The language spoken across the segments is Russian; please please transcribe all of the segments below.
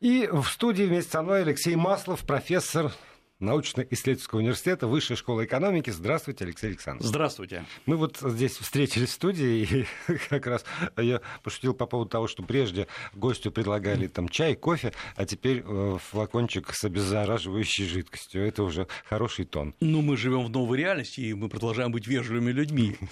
И в студии вместе со мной Алексей Маслов, профессор научно-исследовательского университета Высшей школы экономики. Здравствуйте, Алексей Александрович. Здравствуйте. Мы вот здесь встретились в студии, и как раз я пошутил по поводу того, что прежде гостю предлагали там чай, кофе, а теперь э, флакончик с обеззараживающей жидкостью. Это уже хороший тон. Ну, мы живем в новой реальности, и мы продолжаем быть вежливыми людьми.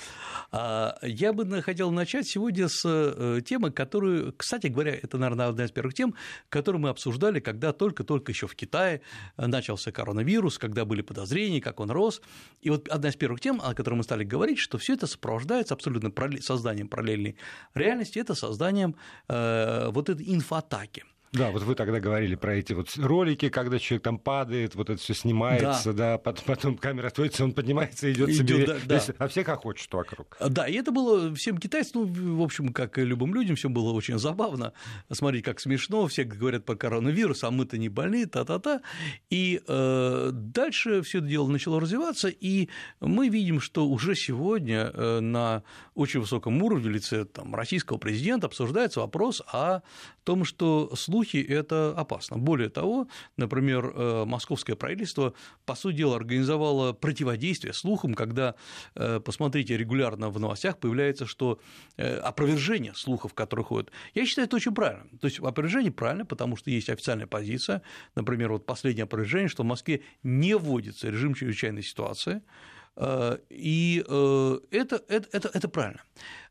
А, я бы хотел начать сегодня с э, темы, которую, кстати говоря, это, наверное, одна из первых тем, которую мы обсуждали, когда только-только еще в Китае начался коронавирус коронавирус, когда были подозрения, как он рос. И вот одна из первых тем, о которой мы стали говорить, что все это сопровождается абсолютно созданием параллельной реальности, это созданием э, вот этой инфоатаки. Да, вот вы тогда говорили про эти вот ролики, когда человек там падает, вот это все снимается, да, да потом камера отводится, он поднимается и идет себе, да, да. а все хохочут вокруг. Да, и это было всем китайцам, ну, в общем, как и любым людям, все было очень забавно, смотреть, как смешно, все говорят по коронавирусу, а мы-то не больны, та-та-та, и э, дальше все это дело начало развиваться, и мы видим, что уже сегодня э, на очень высоком уровне в лице там, российского президента обсуждается вопрос о том, что слухи слухи – это опасно. Более того, например, э, московское правительство, по сути дела, организовало противодействие слухам, когда, э, посмотрите, регулярно в новостях появляется, что э, опровержение слухов, которые ходят. Я считаю, это очень правильно. То есть опровержение правильно, потому что есть официальная позиция, например, вот последнее опровержение, что в Москве не вводится режим чрезвычайной ситуации, и это, это, это, это правильно.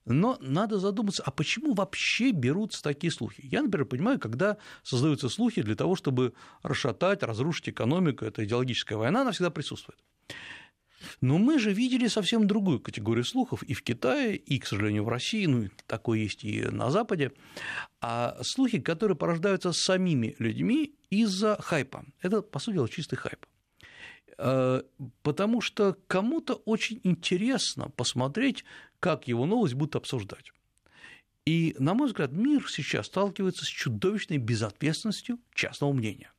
Но надо задуматься, а почему вообще берутся такие слухи? Я, например, понимаю, когда создаются слухи для того, чтобы расшатать, разрушить экономику, это идеологическая война, она всегда присутствует. Но мы же видели совсем другую категорию слухов и в Китае, и, к сожалению, в России, ну, такое есть и на Западе, а слухи, которые порождаются самими людьми из-за хайпа. Это, по сути дела, чистый хайп. Э, потому что кому-то очень интересно посмотреть, как его новость будут обсуждать. И, на мой взгляд, мир сейчас сталкивается с чудовищной безответственностью частного мнения.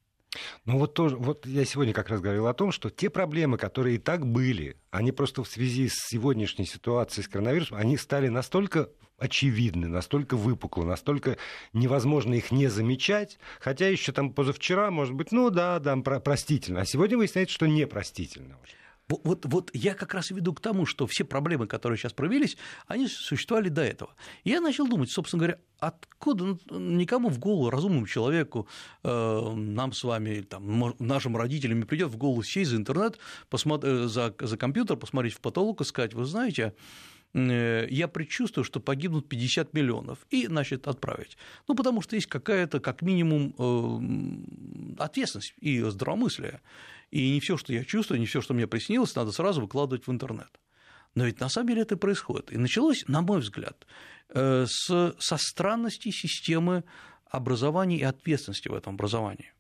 Ну вот тоже, вот я сегодня как раз говорил о том, что те проблемы, которые и так были, они просто в связи с сегодняшней ситуацией с коронавирусом, они стали настолько очевидны, настолько выпуклы, настолько невозможно их не замечать, хотя еще там позавчера, может быть, ну да, да, простительно, а сегодня выясняется, что непростительно уже. Вот, вот я как раз веду к тому, что все проблемы, которые сейчас проявились, они существовали до этого. И я начал думать, собственно говоря, откуда никому в голову, разумному человеку, э, нам с вами, там, нашим родителям придет в голову сесть за интернет, посмотри, э, за, за компьютер, посмотреть в потолок и сказать, вы знаете, Э, я предчувствую, что погибнут 50 миллионов, и, значит, отправить. Ну, потому что есть какая-то, как минимум, ответственность и здравомыслие. И не все, что я чувствую, не все, что мне приснилось, надо сразу выкладывать в интернет. Но ведь на самом деле это происходит. И началось, на мой взгляд, э, со странности системы образования и ответственности в этом образовании.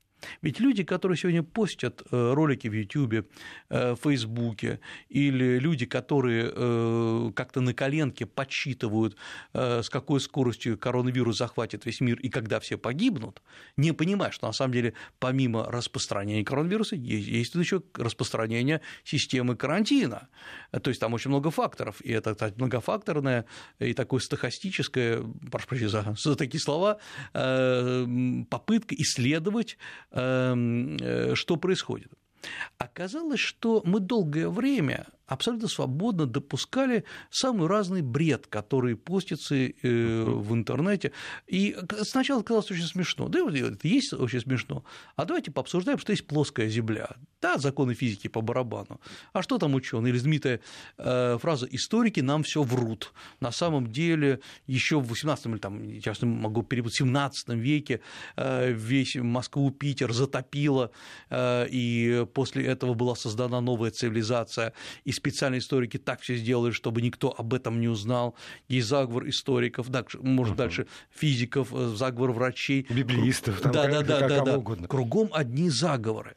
Ведь люди, которые сегодня постят э, ролики в YouTube, э, в Фейсбуке, или люди, которые э, как-то на коленке подсчитывают, с какой скоростью коронавирус захватит весь мир и когда все погибнут, не понимая, что на самом деле помимо распространения коронавируса есть еще распространение системы карантина. То есть там очень много факторов, и это кстати, многофакторное и такое стахастическое, прошу прощения за, такие слова, попытка исследовать э, что происходит. Оказалось, что мы долгое время абсолютно свободно допускали самый разный бред, который постится э, в интернете. И сначала казалось очень смешно. Да, это есть очень смешно. А давайте пообсуждаем, что есть плоская Земля. Да, законы физики по барабану. А что там ученые? Или знаменитая э, фраза «историки нам все врут». На самом деле еще в 18 или там, я могу перепутать, в 17 веке э, весь Москву, Питер затопило, и после этого была создана новая цивилизация, и специальные историки так все сделали, чтобы никто об этом не узнал. Есть заговор историков, да, может, uh-huh. дальше физиков, э, заговор врачей. Библиистов, там да, как, да, как да, да, да. Угодно. Кругом одни заговоры.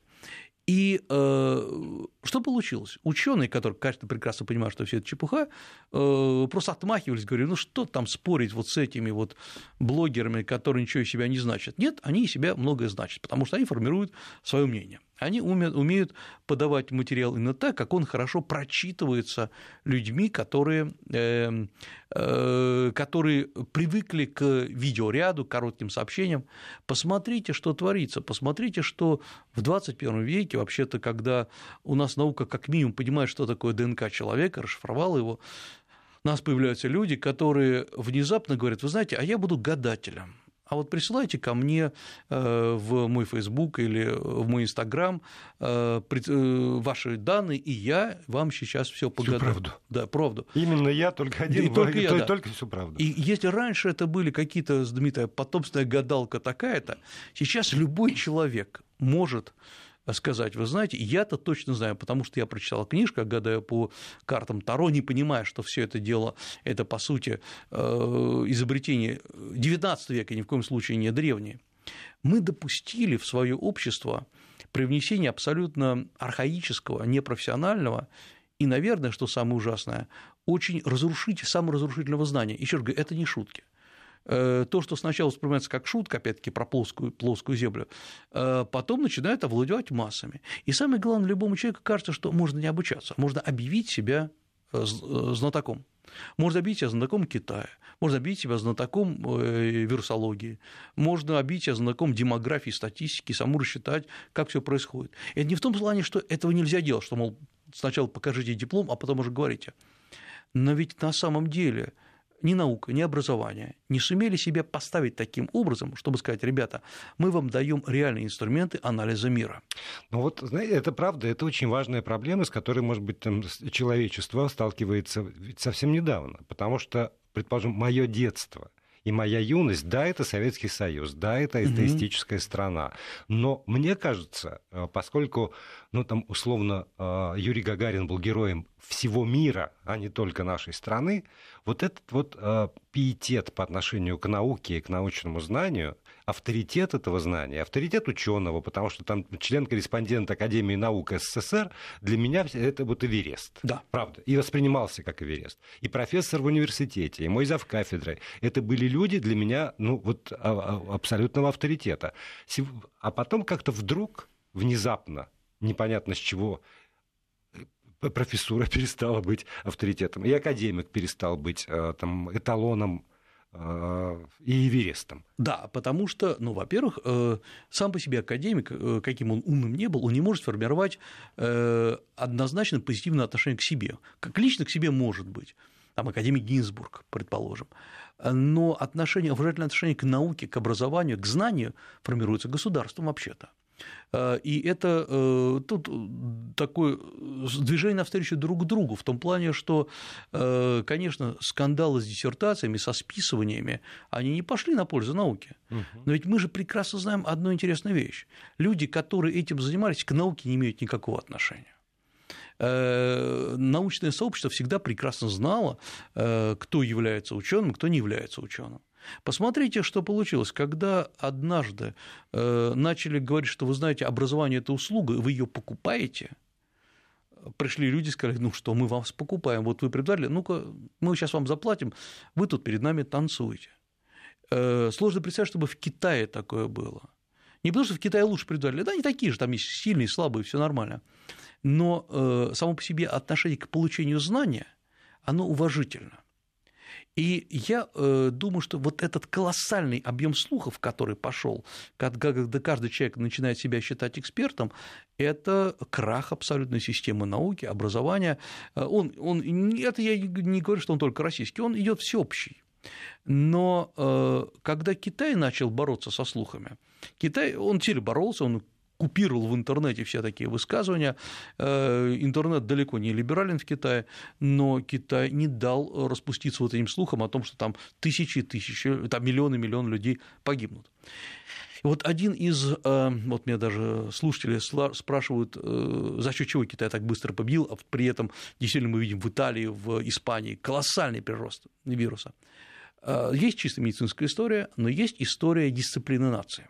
И э, Что получилось? Ученые, которые, конечно, прекрасно понимают, что все это чепуха, э, просто отмахивались, говорили, ну что там спорить вот с этими вот блогерами, которые ничего из себя не значат. Нет, они из себя многое значат, потому что они формируют свое мнение. Они умеют подавать материал именно так, как он хорошо прочитывается людьми, которые, э, э, которые привыкли к видеоряду, к коротким сообщениям. Посмотрите, что творится, посмотрите, что в 21 веке, вообще-то, когда у нас наука как минимум понимает, что такое ДНК человека, расшифровала его, у нас появляются люди, которые внезапно говорят, вы знаете, а я буду гадателем а вот присылайте ко мне э, в мой Facebook или в мой Instagram э, э, ваши данные, и я вам сейчас все погадаю. Всю правду. Да, правду. Именно я, только один, и только, я, только, да. только всю правду. И если раньше это были какие-то знаменитая потомственная гадалка такая-то, сейчас любой человек может сказать, вы знаете, я-то точно знаю, потому что я прочитал книжку, гадаю по картам Таро, не понимая, что все это дело, это, по сути, э, изобретение XIX века, ни в коем случае не древнее. Мы допустили в свое общество привнесение абсолютно архаического, непрофессионального и, наверное, что самое ужасное, очень разрушитель, саморазрушительного знания. Еще раз говорю, это не шутки. Э, то, что сначала воспринимается как шутка, опять-таки, про плоскую, плоскую землю, э, потом начинает овладевать массами. И самое главное, любому человеку кажется, что можно не обучаться, можно объявить себя э, знатоком. Можно объявить себя знатоком Китая, можно объявить себя знатоком вирусологии, можно объявить себя знатоком демографии, статистики, саму рассчитать, как все происходит. Это не в том плане, что этого нельзя делать, что, мол, сначала покажите диплом, а потом уже говорите. Но ведь на самом деле – ни наука, ни образование не сумели себя поставить таким образом, чтобы сказать, ребята, мы вам даем реальные инструменты анализа мира. Ну вот, знаете, это правда, это очень важная проблема, с которой, может быть, там, человечество сталкивается совсем недавно, потому что, предположим, мое детство – и моя юность, да, это Советский Союз, да, это атеистическая mm-hmm. страна. Но мне кажется, э, поскольку, ну, там, условно, э, Юрий Гагарин был героем всего мира, а не только нашей страны, вот этот вот э, пиетет по отношению к науке и к научному знанию, авторитет этого знания, авторитет ученого, потому что там член-корреспондент Академии наук СССР, для меня это вот Эверест. Да. Правда. И воспринимался как Эверест. И профессор в университете, и мой зав кафедры. Это были люди для меня ну, вот, а, а, абсолютного авторитета. А потом как-то вдруг, внезапно, непонятно с чего, э, профессура перестала быть авторитетом, и академик перестал быть э, там, эталоном и Эверестом. Да, потому что, ну, во-первых, э, сам по себе академик, э, каким он умным не был, он не может формировать э, однозначно позитивное отношение к себе. Как лично к себе может быть. Там академик Гинзбург, предположим. Но отношение, уважительное отношение к науке, к образованию, к знанию формируется государством вообще-то. Э, и это э, тут такое движение навстречу друг другу, в том плане, что, э, конечно, скандалы с диссертациями, со списываниями, они не пошли на пользу науке. Но ведь мы же прекрасно знаем одну интересную вещь. Люди, которые этим занимались, к науке не имеют никакого отношения научное сообщество всегда прекрасно знало, кто является ученым, кто не является ученым. Посмотрите, что получилось, когда однажды э, начали говорить, что вы знаете, образование – это услуга, вы ее покупаете, пришли люди и сказали, ну что, мы вас покупаем, вот вы придали, ну-ка, мы сейчас вам заплатим, вы тут перед нами танцуете. Э, сложно представить, чтобы в Китае такое было. Не потому, что в Китае лучше придали, да, они такие же, там есть сильные, слабые, все нормально. Но э, само по себе отношение к получению знания, оно уважительно. И я э, думаю, что вот этот колоссальный объем слухов, который пошел, когда каждый человек начинает себя считать экспертом, это крах абсолютной системы науки, образования. Э, он, он, это я не говорю, что он только российский, он идет всеобщий. Но э, когда Китай начал бороться со слухами, Китай, он теперь боролся, он купировал в интернете все такие высказывания. Э, интернет далеко не либерален в Китае, но Китай не дал распуститься вот этим слухам о том, что там тысячи, тысячи, там миллионы, миллионы людей погибнут. И вот один из, э, вот меня даже слушатели спрашивают, э, за счет чего Китай так быстро победил, а при этом действительно мы видим в Италии, в Испании колоссальный прирост вируса. Есть чисто медицинская история, но есть история дисциплины нации.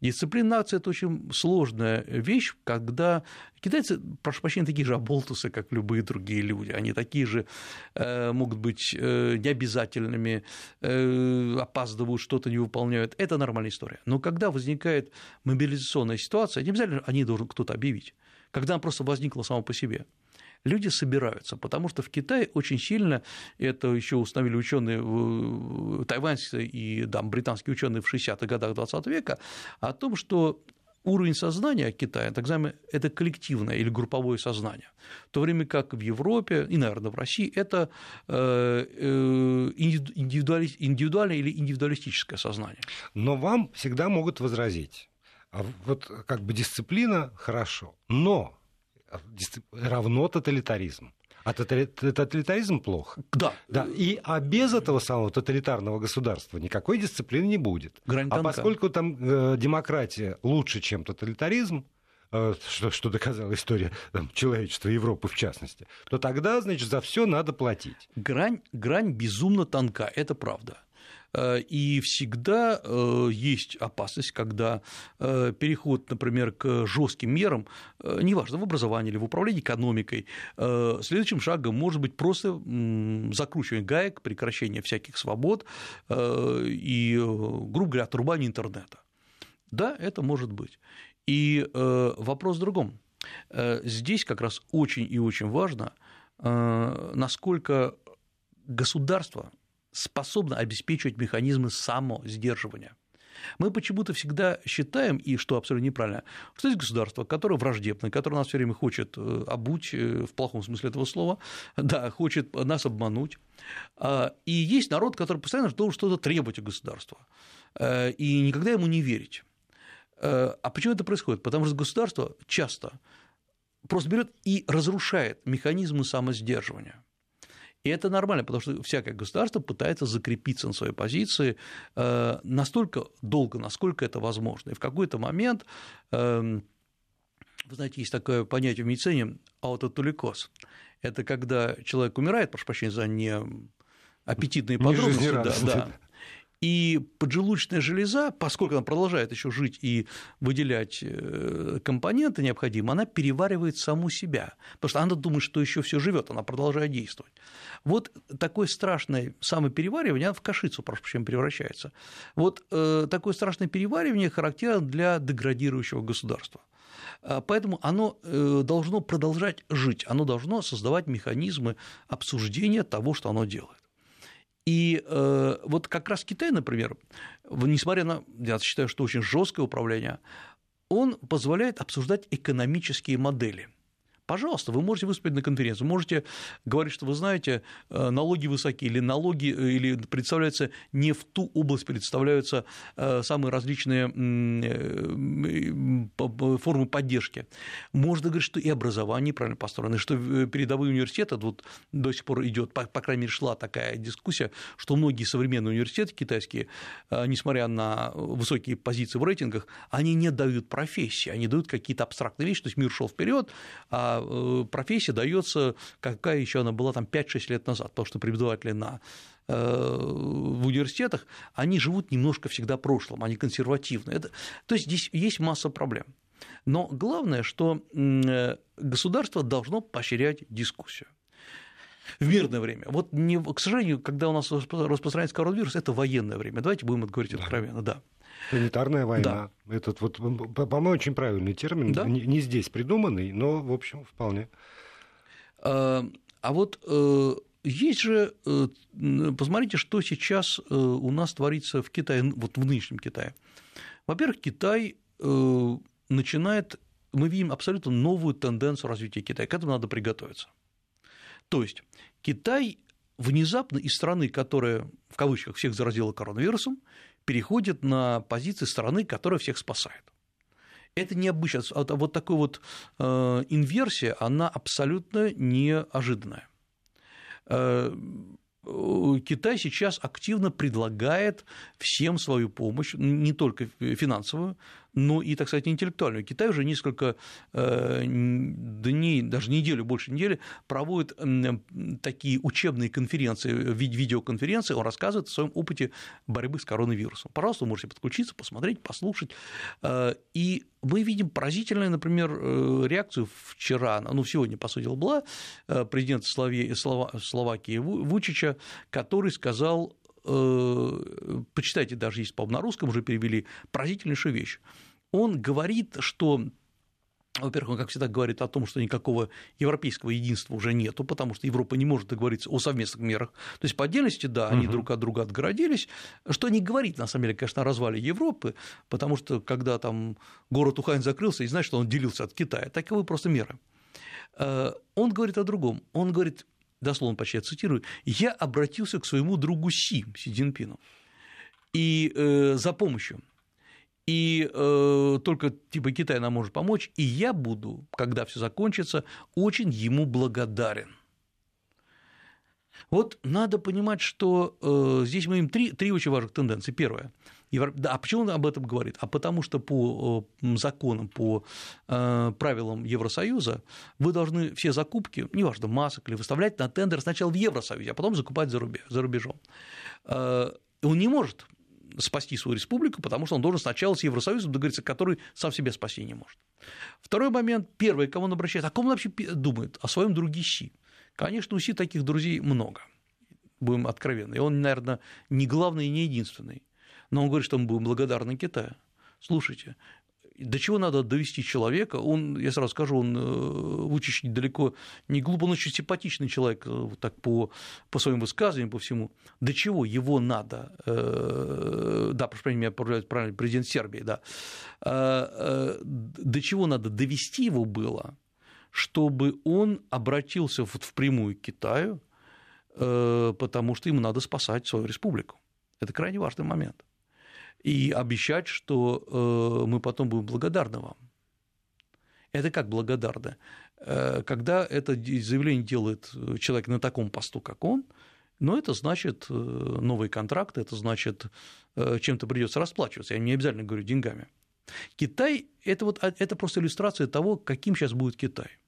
Дисциплина нации – это очень сложная вещь, когда китайцы, прошу прощения, такие же оболтусы, как любые другие люди. Они такие же э, могут быть э, необязательными, э, опаздывают, что-то не выполняют. Это нормальная история. Но когда возникает мобилизационная ситуация, не обязательно они должен кто-то объявить. Когда она просто возникла сама по себе – люди собираются, потому что в Китае очень сильно, это еще установили ученые тайваньские и да, британские ученые в 60-х годах 20 века, о том, что уровень сознания Китая, так называемое, это коллективное или групповое сознание, в то время как в Европе и, наверное, в России это э, э, индивидуальное или индивидуалистическое сознание. Но вам всегда могут возразить, а вот как бы дисциплина хорошо, но равно тоталитаризм. А тоталитаризм плохо. Да. да. И, а без этого самого тоталитарного государства никакой дисциплины не будет. Грань а поскольку там э, демократия лучше, чем тоталитаризм, э, что, что доказала история там, человечества, Европы в частности, то тогда, значит, за все надо платить. Грань, грань безумно тонка, это правда. Э, и всегда э, есть опасность, когда э, переход, например, к жестким мерам, неважно, в образовании или в управлении экономикой, следующим шагом может быть просто закручивание гаек, прекращение всяких свобод и, грубо говоря, отрубание интернета. Да, это может быть. И вопрос в другом. Здесь как раз очень и очень важно, насколько государство способна обеспечивать механизмы самосдерживания. Мы почему-то всегда считаем, и что абсолютно неправильно, что есть государство, которое враждебное, которое нас все время хочет э, обуть, э, в плохом смысле этого слова, да, хочет нас обмануть, а, и есть народ, который постоянно должен что-то требовать у государства, э, и никогда ему не верить. А почему это происходит? Потому что государство часто просто берет и разрушает механизмы самосдерживания. И это нормально, потому что всякое государство пытается закрепиться на своей позиции э, настолько долго, насколько это возможно. И в какой-то момент, эм, вы знаете, есть такое понятие в медицине аутотуликоз. Это когда человек умирает, прошу прощения за не аппетитные подробности, да, да, и поджелудочная железа, поскольку она продолжает еще жить и выделять э, компоненты необходимые, она переваривает саму себя, потому что она думает, что еще все живет, она продолжает действовать. Вот такое страшное самопереваривание, она в кашицу, прошу прощения, превращается. Вот э, такое страшное переваривание характерно для деградирующего государства. А, поэтому оно э, должно продолжать жить, оно должно создавать механизмы обсуждения того, что оно делает. И э, вот как раз Китай, например, несмотря на, я считаю, что очень жесткое управление, он позволяет обсуждать экономические модели – Пожалуйста, вы можете выступить на конференцию, можете говорить, что вы знаете, э, налоги высокие, или налоги, э, или представляются не в ту область, представляются э, самые различные формы поддержки. Можно говорить, что и образование неправильно построено, что передовые университеты, вот до сих пор идет, по, по крайней мере, шла такая дискуссия, что многие современные университеты китайские, несмотря на высокие позиции в рейтингах, они не дают профессии, они дают какие-то абстрактные вещи, то есть мир шел вперед, а профессия дается, какая еще она была там 5-6 лет назад, потому что преподаватели на э, в университетах, они живут немножко всегда прошлым, они консервативны. Это, то есть здесь есть масса проблем. Но главное, что э, государство должно поощрять дискуссию в мирное время. Вот, не, к сожалению, когда у нас распространяется коронавирус, это военное время. Давайте будем говорить откровенно, да. Планетарная война. Да. Этот вот, по-моему, очень правильный термин, да? не, не здесь придуманный, но, в общем, вполне. А, а вот э, есть же, э, посмотрите, что сейчас э, у нас творится в Китае, вот в нынешнем Китае. Во-первых, Китай начинает, мы видим абсолютно новую тенденцию развития Китая, к этому надо приготовиться. То есть Китай внезапно из страны, которая в кавычках всех заразила коронавирусом, переходит на позиции страны, которая всех спасает. Это необычно. Вот такая вот э, инверсия, она абсолютно неожиданная. Э, Китай сейчас активно предлагает всем свою помощь, не только финансовую, но и, так сказать, интеллектуальную. Китай уже несколько э, дней, даже неделю, больше недели проводит такие учебные конференции, видеоконференции, он рассказывает о своем опыте борьбы с коронавирусом. Пожалуйста, вы можете подключиться, посмотреть, послушать. Э, и мы видим поразительную, например, э, реакцию вчера, ну, сегодня, по сути была президент Словакии Вучича, который сказал Э, почитайте даже, есть, по на русском уже перевели, поразительнейшую вещь. Он говорит, что во-первых, он, как всегда, говорит о том, что никакого европейского единства уже нету, потому что Европа не может договориться о совместных мерах. То есть, по отдельности, да, они угу. друг от друга отгородились, что не говорит, на самом деле, конечно, о развале Европы, потому что, когда там город Ухань закрылся, и знаешь, что он делился от Китая, таковы просто меры. Э, он говорит о другом. Он говорит, дословно почти цитирую, я обратился к своему другу Си, Си Цзиньпину, и э, за помощью. И э, только типа Китай нам может помочь, и я буду, когда все закончится, очень ему благодарен. Вот надо понимать, что э, здесь мы имеем три, три очень важных тенденции. Первое да, а почему он об этом говорит? А потому что по законам, по э, правилам Евросоюза вы должны все закупки, неважно, масок или выставлять на тендер сначала в Евросоюзе, а потом закупать за, рубежом. Э, он не может спасти свою республику, потому что он должен сначала с Евросоюзом договориться, который сам себя спасти не может. Второй момент, первый, кому он обращается, о ком он вообще думает? О своем друге Си. Конечно, у Си таких друзей много, будем откровенны, и он, наверное, не главный и не единственный. Но он говорит, что мы будем благодарны Китаю. Слушайте, до чего надо довести человека, он, я сразу скажу, он э, Вучич недалеко не глупо, он очень симпатичный человек, э, так по, по своим высказываниям, по всему, до чего его надо, э, да, прошу меня правильно, президент Сербии, да, до чего надо довести его было, чтобы он обратился вот впрямую к Китаю, потому что ему надо спасать свою республику. Это крайне важный момент и обещать, что э, мы потом будем благодарны вам. Это как благодарны? Э, когда это заявление делает человек на таком посту, как он, но это значит э, новые контракты, это значит, чем-то придется расплачиваться. Я не обязательно говорю деньгами. Китай это, вот, а, это просто иллюстрация того, каким сейчас будет Китай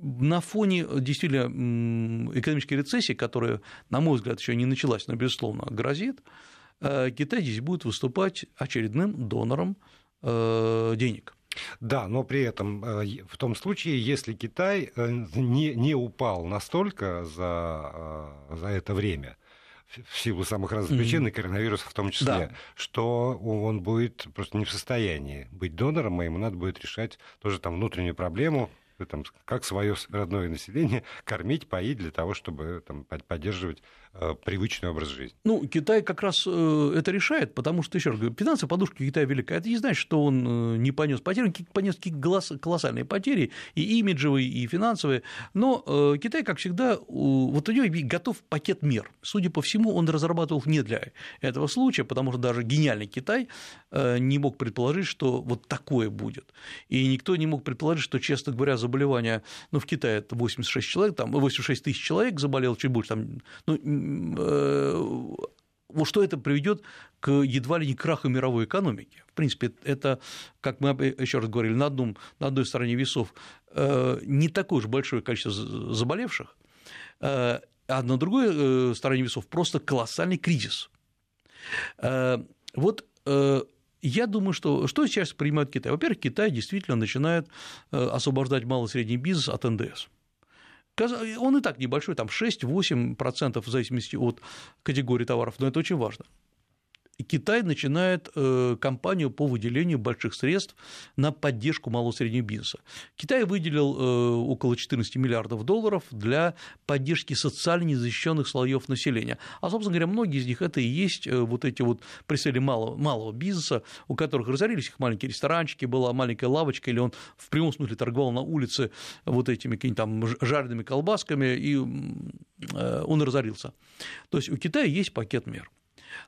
на фоне действительно экономической рецессии, которая, на мой взгляд, еще не началась, но, безусловно, грозит, э, Китай здесь будет выступать очередным донором э, денег. Да, но при этом э, в том случае, если Китай не, не упал настолько за, за это время, в силу самых разных причин, и коронавируса в том числе, да. что он будет просто не в состоянии быть донором, а ему надо будет решать тоже там внутреннюю проблему там, как свое родное население кормить, поить для того, чтобы там, поддерживать привычный образ жизни. Ну, Китай как раз э, это решает, потому что, еще раз говорю, финансовая подушка Китая велика. Это не значит, что он э, не понес потери, он понес колоссальные потери, и имиджевые, и финансовые. Но Китай, как всегда, вот у него готов пакет мер. Судя по всему, он разрабатывал не для этого случая, потому что даже гениальный Китай не мог предположить, что вот такое будет. И никто не мог предположить, что, честно говоря, заболевание, ну, в Китае это 86 человек, там 86 тысяч человек заболел, чуть больше, там, ну, Э, что это приведет к едва ли не краху мировой экономики. В принципе, это, как мы еще раз говорили, на, одном, на одной стороне весов э, не такое уж большое количество заболевших, э, а на другой стороне весов просто колоссальный кризис. Вот я думаю, что что сейчас принимает Китай? Во-первых, Китай действительно начинает освобождать малый и средний бизнес от НДС. Он и так небольшой, там 6-8% в зависимости от категории товаров, но это очень важно. Китай начинает э, кампанию по выделению больших средств на поддержку малого и среднего бизнеса. Китай выделил э, около 14 миллиардов долларов для поддержки социально незащищенных слоев населения. А, собственно говоря, многие из них это и есть э, вот эти вот представители малого, малого бизнеса, у которых разорились их маленькие ресторанчики, была маленькая лавочка, или он в прямом смысле торговал на улице вот этими какими-то там жареными колбасками, и он разорился. То есть у Китая есть пакет мер.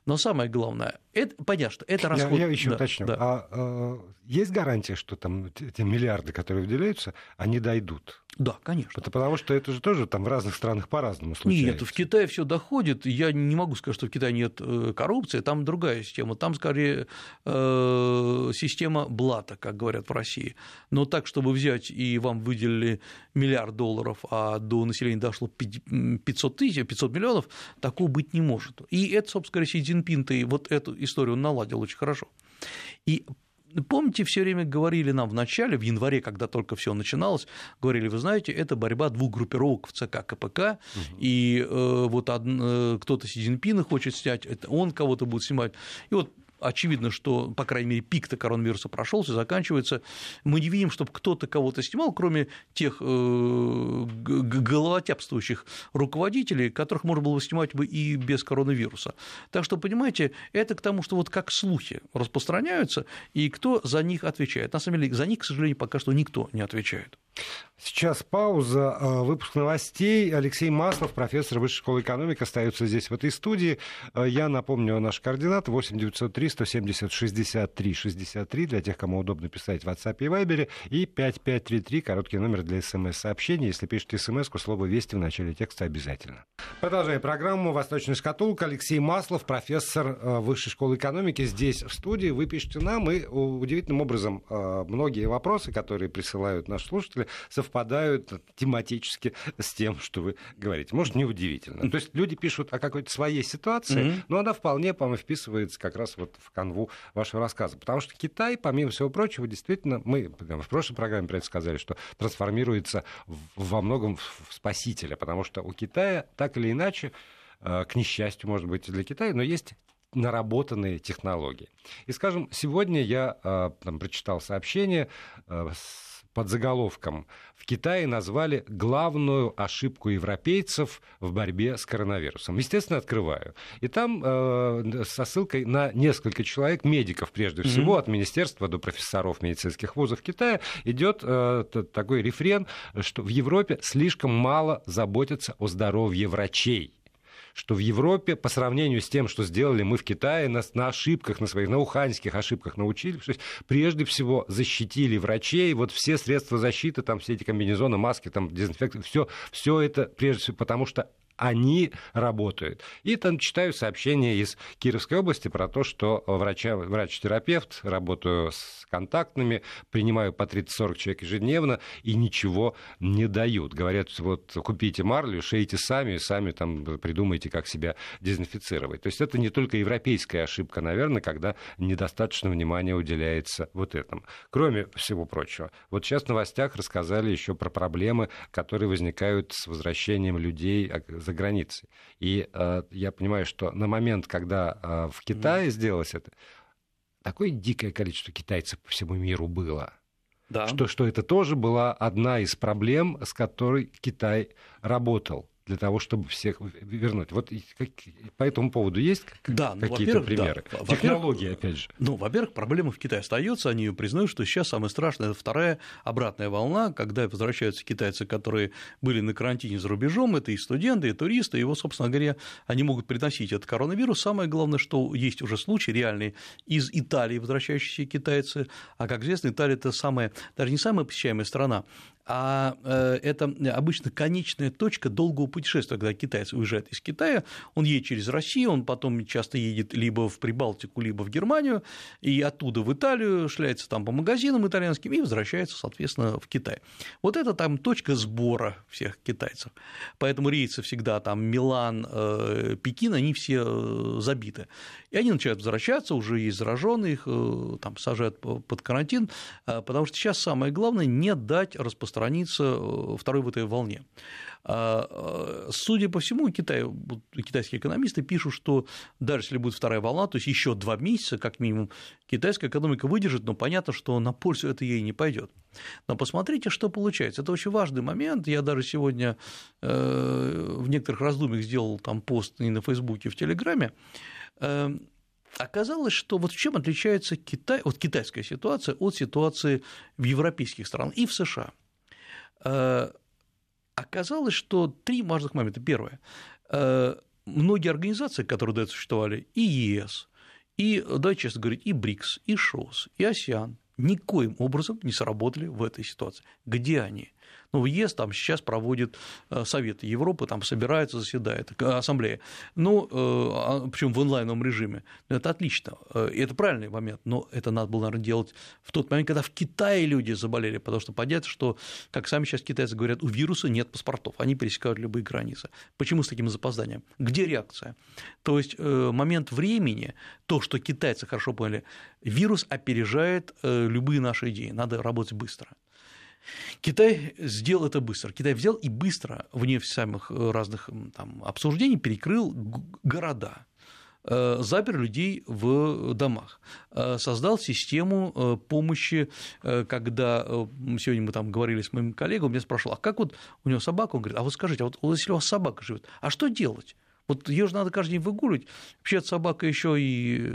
Но самое главное, это, понятно, что это расход. Я, я еще да, уточню. Да. А, есть гарантия, что там эти миллиарды, которые выделяются, они дойдут? Да, конечно. Это потому что это же тоже там в разных странах по-разному случается. Нет, в Китае все доходит. Я не могу сказать, что в Китае нет э, коррупции, там другая система. Там скорее э, система блата, как говорят в России. Но так, чтобы взять и вам выделили миллиард долларов, а до населения дошло 500 тысяч, 500 миллионов, такого быть не может. И это, собственно говоря, Си Цзиньпин вот эту историю он наладил очень хорошо. И Помните, все время говорили нам в начале, в январе, когда только все начиналось, говорили, вы знаете, это борьба двух группировок в ЦК КПК, угу. и э, вот од... э, кто-то Си Цзиньпина хочет снять, это он кого-то будет снимать. И вот очевидно, что, по крайней мере, пик-то коронавируса прошелся, заканчивается. Мы не видим, чтобы кто-то кого-то снимал, кроме тех э, головотяпствующих руководителей, которых можно было бы снимать бы и без коронавируса. Так что, понимаете, это к тому, что вот как слухи распространяются, и кто за них отвечает. На самом деле, за них, к сожалению, пока что никто не отвечает. Сейчас пауза, э, выпуск новостей. Алексей Маслов, профессор Высшей школы экономики, остается здесь, в этой студии. Э, я напомню наш координат 8 903 170 63 63 для тех, кому удобно писать в WhatsApp и Viber, и 5533, короткий номер для смс-сообщений. Если пишете смс слово «Вести» в начале текста обязательно. Продолжаем программу «Восточная шкатулка». Алексей Маслов, профессор э, Высшей школы экономики, здесь в студии. Вы пишете нам, и удивительным образом многие вопросы, которые присылают наши слушатели, совпадают совпадают тематически с тем, что вы говорите. Может, неудивительно. То есть люди пишут о какой-то своей ситуации, mm-hmm. но она вполне, по-моему, вписывается как раз вот в канву вашего рассказа. Потому что Китай, помимо всего прочего, действительно, мы в прошлой программе про это сказали, что трансформируется во многом в спасителя, потому что у Китая так или иначе э, к несчастью, может быть, для Китая, но есть наработанные технологии. И, скажем, сегодня я э, там, прочитал сообщение э, под заголовком «В Китае назвали главную ошибку европейцев в борьбе с коронавирусом». Естественно, открываю. И там э, со ссылкой на несколько человек, медиков прежде всего, mm-hmm. от министерства до профессоров медицинских вузов Китая, идет э, такой рефрен, что в Европе слишком мало заботятся о здоровье врачей что в Европе по сравнению с тем, что сделали мы в Китае, на, на ошибках, на своих, на уханьских ошибках научились, прежде всего защитили врачей, вот все средства защиты, там все эти комбинезоны, маски, там дезинфекция, все, все это прежде всего потому, что они работают. И там читаю сообщение из Кировской области про то, что врача, врач-терапевт, работаю с контактными, принимаю по 30-40 человек ежедневно, и ничего не дают. Говорят, вот купите марлю, шейте сами, сами там придумайте, как себя дезинфицировать. То есть это не только европейская ошибка, наверное, когда недостаточно внимания уделяется вот этому. Кроме всего прочего, вот сейчас в новостях рассказали еще про проблемы, которые возникают с возвращением людей за границей. И э, я понимаю, что на момент, когда э, в Китае mm. сделалось это, такое дикое количество китайцев по всему миру было. Да. Что, что это тоже была одна из проблем, с которой Китай работал для того, чтобы всех вернуть. Вот по этому поводу есть да, ну, какие-то примеры? Да. Технологии, опять же. Ну, во-первых, проблема в Китае остается, они ее признают, что сейчас самое страшное – это вторая обратная волна, когда возвращаются китайцы, которые были на карантине за рубежом, это и студенты, и туристы, и его, собственно говоря, они могут приносить этот коронавирус. Самое главное, что есть уже случаи реальные из Италии возвращающиеся китайцы, а, как известно, Италия – это самая, даже не самая посещаемая страна, а э, это обычно конечная точка долгого путешествия, когда китаец уезжает из Китая, он едет через Россию, он потом часто едет либо в Прибалтику, либо в Германию, и оттуда в Италию, шляется там по магазинам итальянским и возвращается, соответственно, в Китай. Вот это там точка сбора всех китайцев. Поэтому рейсы всегда там Милан, э, Пекин, они все э, забиты. И они начинают возвращаться, уже есть зараженные, их там сажают под карантин, потому что сейчас самое главное не дать распространению распространиться э, второй в этой волне. А, э, судя по всему, Китай, китайские экономисты пишут, что даже если будет вторая волна, то есть еще два месяца, как минимум, китайская экономика выдержит, но понятно, что на пользу это ей не пойдет. Но посмотрите, что получается. Это очень важный момент. Я даже сегодня э, в некоторых раздумьях сделал там пост и на Фейсбуке, и в Телеграме. Оказалось, что вот в чем отличается Китай, вот китайская ситуация от ситуации в европейских странах и в США – оказалось, что три важных момента. Первое. Э, многие организации, которые до этого существовали, и ЕС, и, давайте честно говорить, и БРИКС, и ШОС, и АСИАН, никоим образом не сработали в этой ситуации. Где они? Ну, ЕС там сейчас проводит э, Совет Европы, там собирается, заседает, ассамблея. Ну, э, а, причем в онлайновом режиме. Ну, это отлично, э, это правильный момент, но это надо было, наверное, делать в тот момент, когда в Китае люди заболели, потому что понятно, что, как сами сейчас китайцы говорят, у вируса нет паспортов, они пересекают любые границы. Почему с таким запозданием? Где реакция? То есть момент времени, то, что китайцы хорошо поняли, вирус опережает любые наши идеи, надо работать быстро. Китай сделал это быстро. Китай взял и быстро, вне самых э, разных там, обсуждений, перекрыл города э, запер людей в домах, э, создал систему помощи, когда сегодня мы там говорили с моим коллегой, он меня спрашивал, а как вот у него собака, он говорит, а вот скажите, а вот если у вас собака живет, а что делать? Вот ее же надо каждый день выгуливать, вообще собака еще и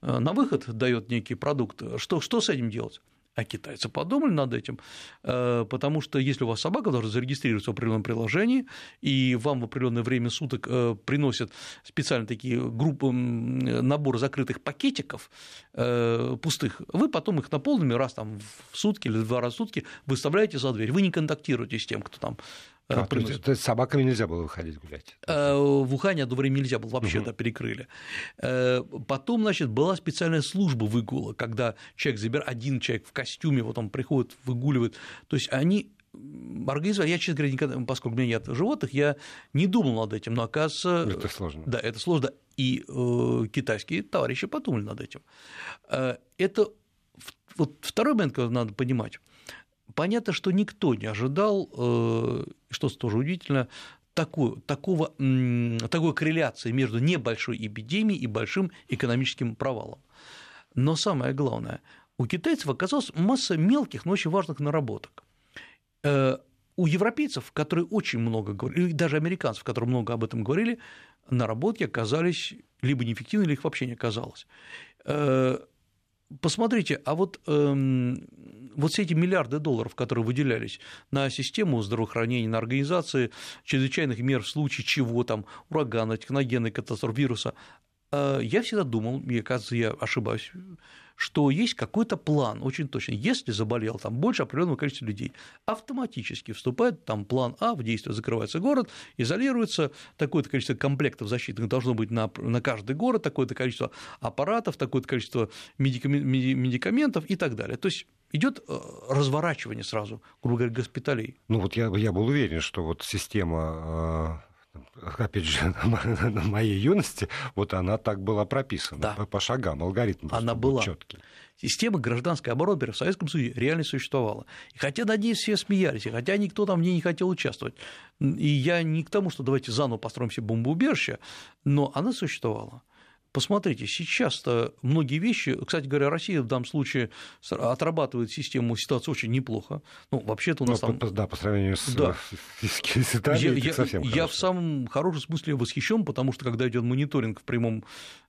на выход дает некий продукт, что, что с этим делать? А китайцы подумали над этим, э, потому что если у вас собака должна зарегистрироваться в определенном приложении, и вам в определенное время суток э, приносят специально такие группы, набор закрытых пакетиков э, пустых, вы потом их наполненными раз там в сутки или два раза в сутки выставляете за дверь. Вы не контактируете с тем, кто там а, то, есть, то есть собаками нельзя было выходить гулять? Э, в Ухане одно время нельзя было, вообще, угу. да, перекрыли. Э, потом, значит, была специальная служба выгула, когда человек забирает, один человек в костюме, вот он приходит, выгуливает. То есть они организовали, я, честно говоря, никогда, поскольку у меня нет животных, я не думал над этим, но оказывается... Это сложно. Да, это сложно, и э, китайские товарищи подумали над этим. Э, это вот второй момент, который надо понимать. Понятно, что никто не ожидал, э, что тоже удивительно, такую, такого, такой корреляции между небольшой эпидемией и большим экономическим провалом. Но самое главное, у китайцев оказалась масса мелких, но очень важных наработок. Э, у европейцев, которые очень много говорили, даже американцев, которые много об этом говорили, наработки оказались либо неэффективны, или их вообще не оказалось. Посмотрите, а вот, эм, вот все эти миллиарды долларов, которые выделялись на систему здравоохранения, на организации чрезвычайных мер в случае чего там, урагана, техногенной катастрофы, вируса, э, я всегда думал, и, оказывается, я ошибаюсь, что есть какой-то план, очень точно. Если заболел там больше определенного количества людей, автоматически вступает там план А в действие, закрывается город, изолируется, такое-то количество комплектов защитных должно быть на, на каждый город, такое-то количество аппаратов, такое-то количество медикаментов и так далее. То есть идет э, разворачивание сразу, грубо говоря, госпиталей. Ну вот я, я был уверен, что вот система опять же, на моей юности, вот она так была прописана да. по, по шагам, алгоритм она была четкий. Система гражданской обороны в Советском Союзе реально существовала. И хотя над ней все смеялись, и хотя никто там в ней не хотел участвовать, и я не к тому, что давайте заново построим все бомбоубежище, но она существовала. Посмотрите, сейчас-то многие вещи, кстати говоря, Россия в данном случае отрабатывает систему ситуации очень неплохо. Ну, вообще-то у нас ну, там... Да, по сравнению с, да. с Италией, я, я, совсем Я хорошо. в самом хорошем смысле восхищен, потому что когда идет мониторинг в прямом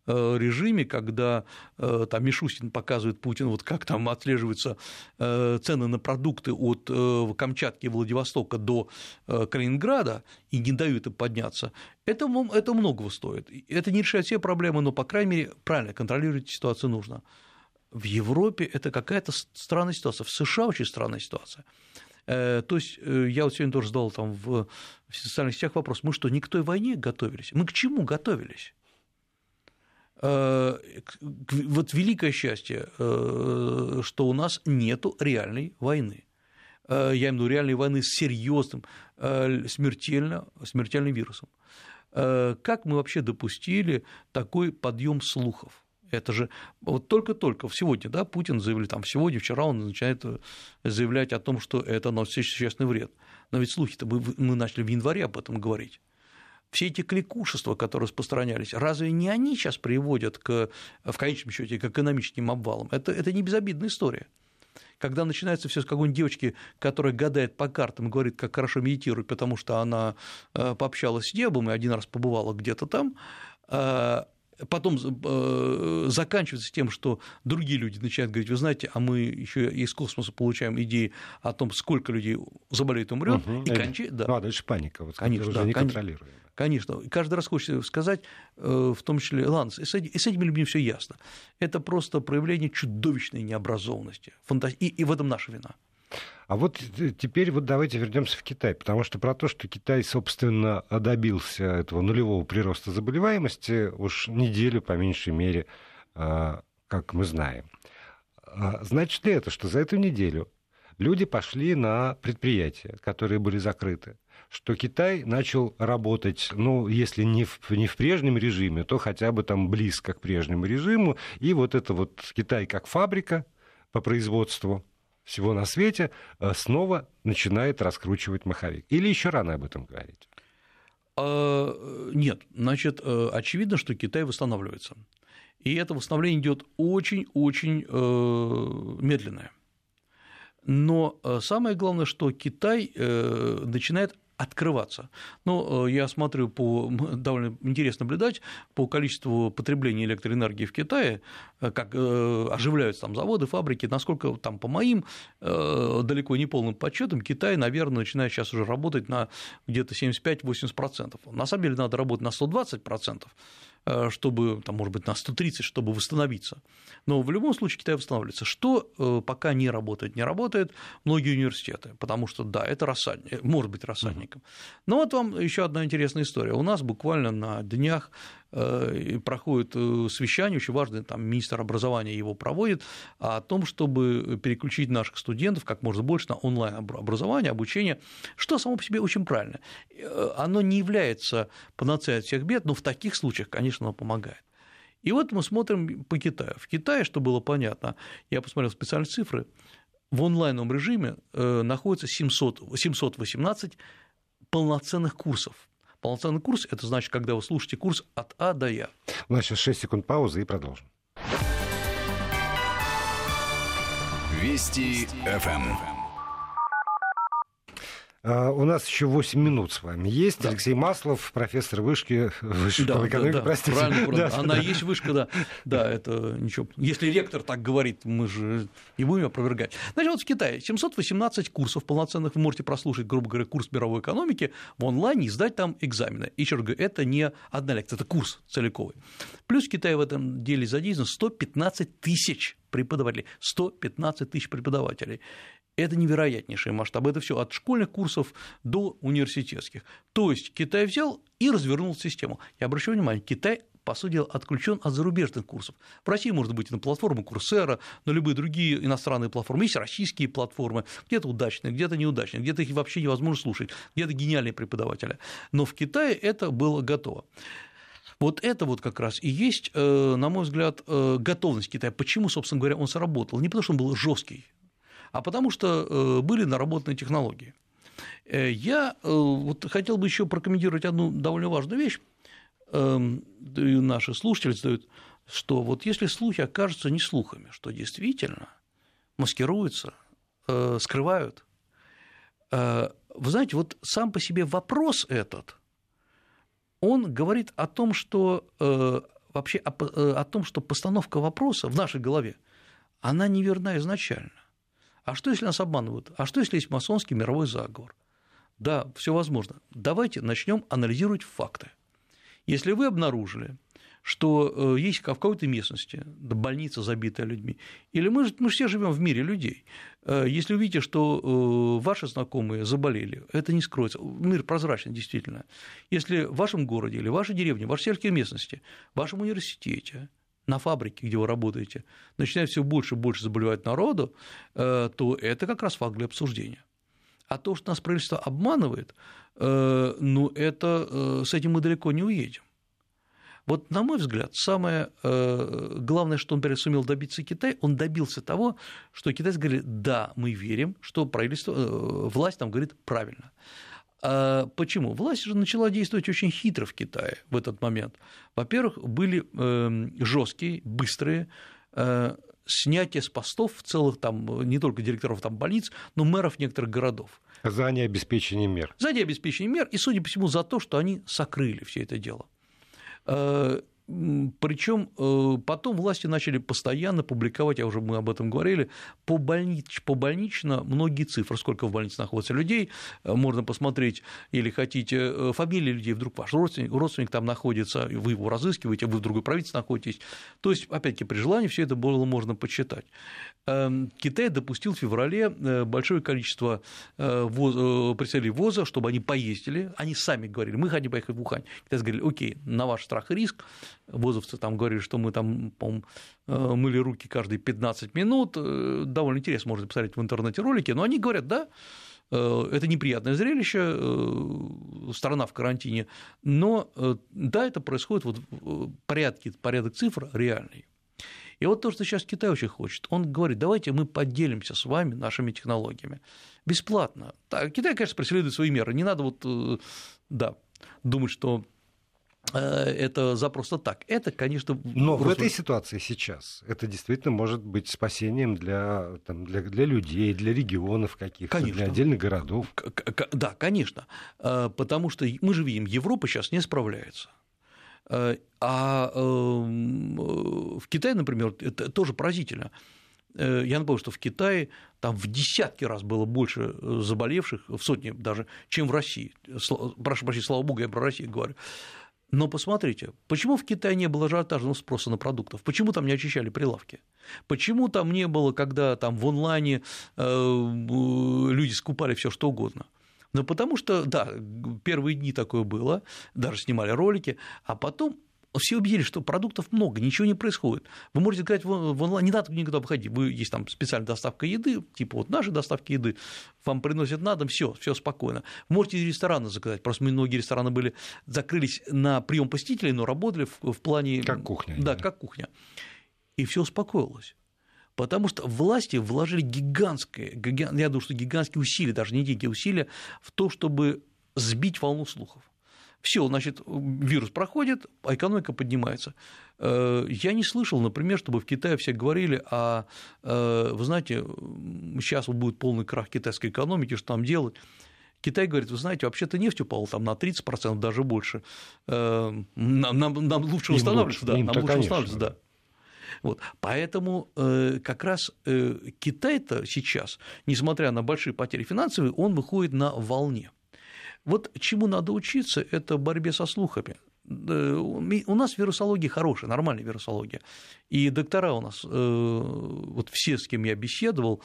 режиме, когда э, там Мишустин показывает Путину, вот как там отслеживаются э, цены на продукты от Камчатки и Владивостока до Калининграда и не дают им подняться, это, это многого стоит. Это не решает все проблемы, но, по крайней мере, правильно контролировать ситуацию нужно. В Европе это какая-то странная ситуация, в США очень странная ситуация. То есть я вот сегодня тоже задал там в социальных сетях вопрос, мы что, не к той войне готовились? Мы к чему готовились? Э, вот великое счастье, э, что у нас нет реальной войны. Э, я имею в виду реальной войны с серьезным, смертельно, смертельным вирусом. Как мы вообще допустили такой подъем слухов? Это же вот только-только сегодня, да, Путин заявил, там сегодня, вчера он начинает заявлять о том, что это наносит существенный вред. Но ведь слухи-то мы, мы начали в январе об этом говорить все эти кликушества, которые распространялись, разве не они сейчас приводят к, в конечном счете к экономическим обвалам? Это, это не безобидная история. Когда начинается все с какой-нибудь девочки, которая гадает по картам и говорит, как хорошо медитирует, потому что она э, пообщалась с небом и один раз побывала где-то там, э, потом э, заканчивается тем, что другие люди начинают говорить, вы знаете, а мы еще из космоса получаем идеи о том, сколько людей заболеет, умрет, Угу. и кончи... да. Ну, а дальше паника, вот, Конечно, уже да, не конечно. контролируем. Конечно. И каждый раз хочется сказать, э, в том числе, ладно, и с и с этими людьми все ясно. Это просто проявление чудовищной необразованности. Фанта- И, и в этом наша вина. А вот теперь вот давайте вернемся в Китай, потому что про то, что Китай, собственно, добился этого нулевого прироста заболеваемости уж неделю, по меньшей мере, а, как мы знаем. А Значит ли это, что за эту неделю люди пошли на предприятия, которые были закрыты, что Китай начал работать, ну, если не в, не в прежнем режиме, то хотя бы там близко к прежнему режиму, и вот это вот Китай как фабрика по производству всего на свете э, снова начинает раскручивать маховик. Или еще рано об этом говорить? А, Нет, значит, э, очевидно, что Китай восстанавливается. И это восстановление идет очень-очень э, медленное. Но э, самое главное, что Китай э, начинает открываться. Ну, я смотрю по довольно интересно наблюдать по количеству потребления электроэнергии в Китае, э, как э, оживляются там заводы, фабрики, насколько там по моим далеко не полным подсчетам Китай, наверное, начинает сейчас уже работать на где-то 75-80%. На самом деле надо работать на 120%, э, чтобы, там, может быть, на 130, чтобы восстановиться. Но в любом случае Китай восстанавливается. Что э, пока не работает, не работает многие университеты, потому что, да, это рассадник, э, может быть рассадником. Но вот вам еще одна интересная история. У нас буквально на днях э, проходит э, совещание, очень важное, там министр образования его проводит, о том, чтобы переключить наших студентов как можно больше на онлайн-образование, обучение, что само по себе очень правильно. Э, Оно не является панацеей от всех бед, но в таких случаях, конечно, оно помогает. И вот мы смотрим по Китаю. В Китае, что было понятно, я посмотрел специальные цифры, в онлайновом режиме э, находится 700, 718 полноценных курсов. Полноценный курс – это значит, когда вы слушаете курс от А до Я. У нас сейчас 6 секунд паузы и продолжим. Вести ФМ. А, У нас еще 8 минут с вами есть. Да. Алексей Маслов, профессор вышки, Да, школы да, экономики, да, простите. правильно, правильно. Да. Она есть вышка, да. Да, это ничего. Если ректор так говорит, мы же не будем опровергать. Значит, вот в Китае 718 курсов полноценных вы можете прослушать, грубо говоря, курс мировой экономики в онлайне и сдать там экзамены. И еще раз говорю, это не одна лекция, это курс целиковый. Плюс в Китае в этом деле задействовано 115 тысяч преподавателей. 115 тысяч преподавателей. Это невероятнейший масштаб. Это все от школьных курсов до университетских. То есть Китай взял и развернул систему. Я обращаю внимание, Китай по сути дела, отключен от зарубежных курсов. В России может быть на платформу Курсера, на любые другие иностранные платформы. Есть российские платформы, где-то удачные, где-то неудачные, где-то их вообще невозможно слушать, где-то гениальные преподаватели. Но в Китае это было готово. Вот это вот как раз и есть, э, на мой взгляд, э, готовность Китая. Почему, собственно говоря, он сработал? Не потому, что он был жесткий, а потому что э, были наработаны технологии. Я вот хотел бы еще прокомментировать одну довольно важную вещь. Эм, Наши слушатели задают, что вот если слухи окажутся не слухами, что действительно маскируются, скрывают, вы знаете, вот сам по себе вопрос этот, он говорит о том, что э, вообще о, э, о том, что постановка вопроса в нашей голове, она неверна изначально. А что, если нас обманывают? А что, если есть масонский мировой заговор? Да, все возможно. Давайте начнем анализировать факты. Если вы обнаружили, что э, есть в какой-то местности больница, забитая людьми, или мы, мы все живем в мире людей, э, если увидите, что э, ваши знакомые заболели, это не скроется. Мир прозрачный, действительно. Если в вашем городе или в вашей деревне, в вашей сельской местности, в вашем университете, на фабрике, где вы работаете, начинает все больше и больше заболевать народу, то это как раз факт для обсуждения. А то, что нас правительство обманывает, ну, это с этим мы далеко не уедем. Вот, на мой взгляд, самое главное, что он, например, сумел добиться Китай, он добился того, что китайцы говорили, да, мы верим, что правительство, власть там говорит правильно. А почему? Власть же начала действовать очень хитро в Китае в этот момент. Во-первых, были жесткие, быстрые снятие с постов целых там, не только директоров там, больниц, но мэров некоторых городов. За необеспечение мер. За необеспечение мер, и, судя по всему, за то, что они сокрыли все это дело. 呃 причем э, потом власти начали постоянно публиковать, я уже мы об этом говорили, по больнич, побольнично многие цифры, сколько в больнице находится людей, э, можно посмотреть, или хотите, э, фамилии людей, вдруг ваш родственник, родственник там находится, вы его разыскиваете, вы в другой провинции находитесь. То есть, опять-таки, при желании все это было можно почитать. Эм, Китай допустил в феврале большое количество представителей ВОЗа, чтобы они поездили, они сами говорили, мы хотим поехать в Ухань. Китай говорили, окей, на ваш страх и риск, Возовцы там говорили, что мы там, по э, мыли руки каждые 15 минут. Э, довольно интересно, можно посмотреть в интернете ролики, но они говорят, да, э, это неприятное зрелище, страна в карантине, но да, это происходит вот порядке, порядок цифр реальный. И вот то, что сейчас Китай очень хочет, он говорит, давайте мы поделимся с вами нашими технологиями бесплатно. Так, Китай, конечно, преследует свои меры, не надо вот, да, думать, что это за просто так. Это, конечно... Но в этой ситуации сейчас это действительно может быть спасением для, там, для, для людей, для регионов каких-то, для отдельных городов. Да, конечно. Э, потому что мы же видим, Европа сейчас не справляется. Э, а эм, в Китае, например, это тоже поразительно. Я напомню, что в Китае там в десятки раз было больше заболевших, в сотни даже, чем в России. Прошу прощения, слава богу, я про Россию говорю. Но посмотрите, почему в Китае не было ажиотажного спроса на продуктов? Почему там не очищали прилавки? Почему там не было, когда там в онлайне э, люди скупали все что угодно? Ну, потому что, да, первые дни такое было, даже снимали ролики, а потом все убедились, что продуктов много, ничего не происходит. Вы можете играть в онлайн, не надо никуда обходить. Вы есть там специальная доставка еды, типа вот наши доставки еды, вам приносят на дом, все, все спокойно. Вы можете из ресторана заказать. Просто многие рестораны были закрылись на прием посетителей, но работали в, в плане. Как кухня. Да, да, как кухня. И все успокоилось. Потому что власти вложили гигантское, я думаю, что гигантские усилия, даже не деньги, усилия в то, чтобы сбить волну слухов. Все, значит, вирус проходит, а экономика поднимается. Э, я не слышал, например, чтобы в Китае все говорили, а вы знаете, сейчас вот будет полный крах китайской экономики, что там делать. Китай говорит, вы знаете, вообще-то нефть упала там на 30%, даже больше. Э, нам, нам, нам лучше восстанавливаться, да, нам лучше конечно. восстанавливаться, да. Вот. Поэтому э, как раз Китай-то сейчас, несмотря на большие потери финансовые, он выходит на волне. Вот чему надо учиться, это борьбе со слухами. У нас вирусология хорошая, нормальная вирусология. И доктора у нас, э, вот все, с кем я беседовал,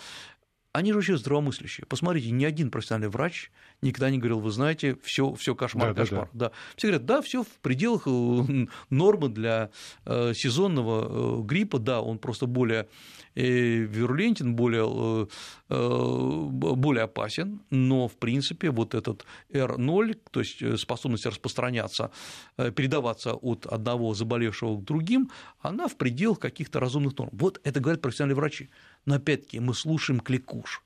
они же очень здравомыслящие. Посмотрите, ни один профессиональный врач никогда не говорил, вы знаете, все, все кошмар, да, кошмар. Да, да. да. Все говорят, да, все в пределах э, нормы для э, сезонного гриппа, да, он просто более вирулентен, более, более опасен, но, в принципе, вот этот R0, то есть способность распространяться, передаваться от одного заболевшего к другим, она в пределах каких-то разумных норм. Вот это говорят профессиональные врачи. Но опять-таки мы слушаем кликуш,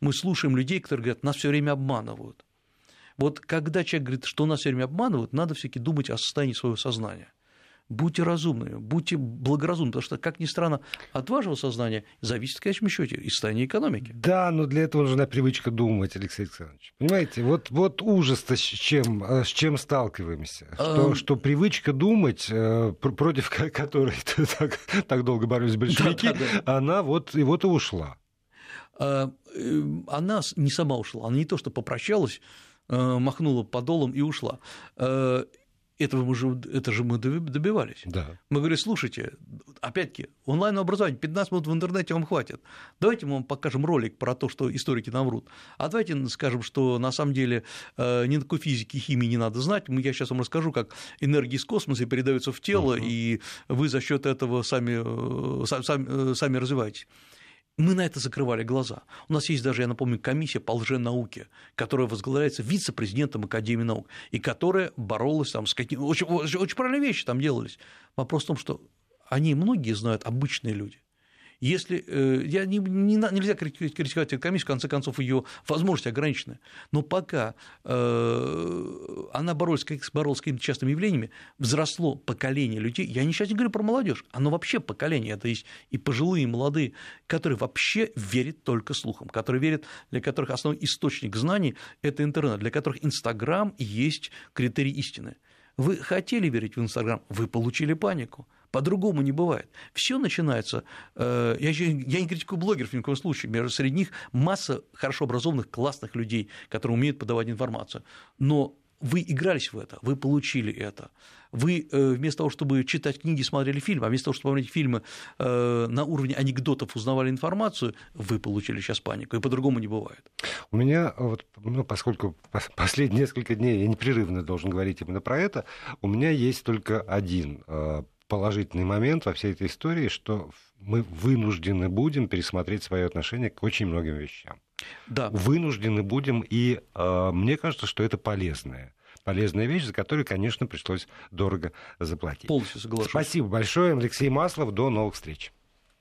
мы слушаем людей, которые говорят, нас все время обманывают. Вот когда человек говорит, что нас все время обманывают, надо все-таки думать о состоянии своего сознания. Будьте разумными, будьте благоразумны, потому что, как ни странно, от вашего сознания зависит, в конечном счете, и состояние экономики. Да, но для этого нужна привычка думать, Алексей Александрович. Понимаете, вот, вот ужас-то с чем, с чем сталкиваемся. Что, а... что привычка думать, э, против которой так, так долго боролись большевики, да, да, да. она вот и вот и ушла. Э, она не сама ушла, она не то что попрощалась, э, махнула подолом и ушла этого мы же, это же мы добивались. Да. Мы говорили, слушайте, опять-таки, онлайн-образование, 15 минут в интернете вам хватит. Давайте мы вам покажем ролик про то, что историки нам врут. А давайте скажем, что на самом деле э, никакой физики и химии не надо знать. Я сейчас вам расскажу, как энергии из космоса передаются в тело, угу. и вы за счет этого сами, э, сами, э, сами развиваетесь. Мы на это закрывали глаза. У нас есть даже, я напомню, комиссия по лженауке, которая возглавляется вице-президентом Академии наук, и которая боролась там с какими... Очень, очень, очень правильные вещи там делались. Вопрос в том, что они многие знают, обычные люди. Если э, я не, не, нельзя критиковать эту комиссию, в конце концов, ее возможности ограничены, но пока э, она боролась, как боролась с какими-то частными явлениями, взросло поколение людей, я не сейчас не говорю про молодежь, оно вообще поколение, это есть и пожилые, и молодые, которые вообще верят только слухам, которые верят, для которых основной источник знаний – это интернет, для которых Инстаграм есть критерий истины. Вы хотели верить в Инстаграм, вы получили панику. По-другому не бывает. Все начинается. Э, я, я не критикую блогеров ни в коем случае. Среди них масса хорошо образованных, классных людей, которые умеют подавать информацию. Но вы игрались в это, вы получили это. Вы э, вместо того, чтобы читать книги, смотрели фильмы, а вместо того, чтобы смотреть фильмы э, на уровне анекдотов, узнавали информацию, вы получили сейчас панику, и по-другому не бывает. У меня, вот, ну, поскольку последние несколько дней я непрерывно должен говорить именно про это, у меня есть только один положительный момент во всей этой истории, что мы вынуждены будем пересмотреть свое отношение к очень многим вещам. Да. Вынуждены будем, и э, мне кажется, что это полезное полезная вещь, за которую, конечно, пришлось дорого заплатить. Полностью соглашусь. Спасибо большое, Алексей Маслов. До новых встреч.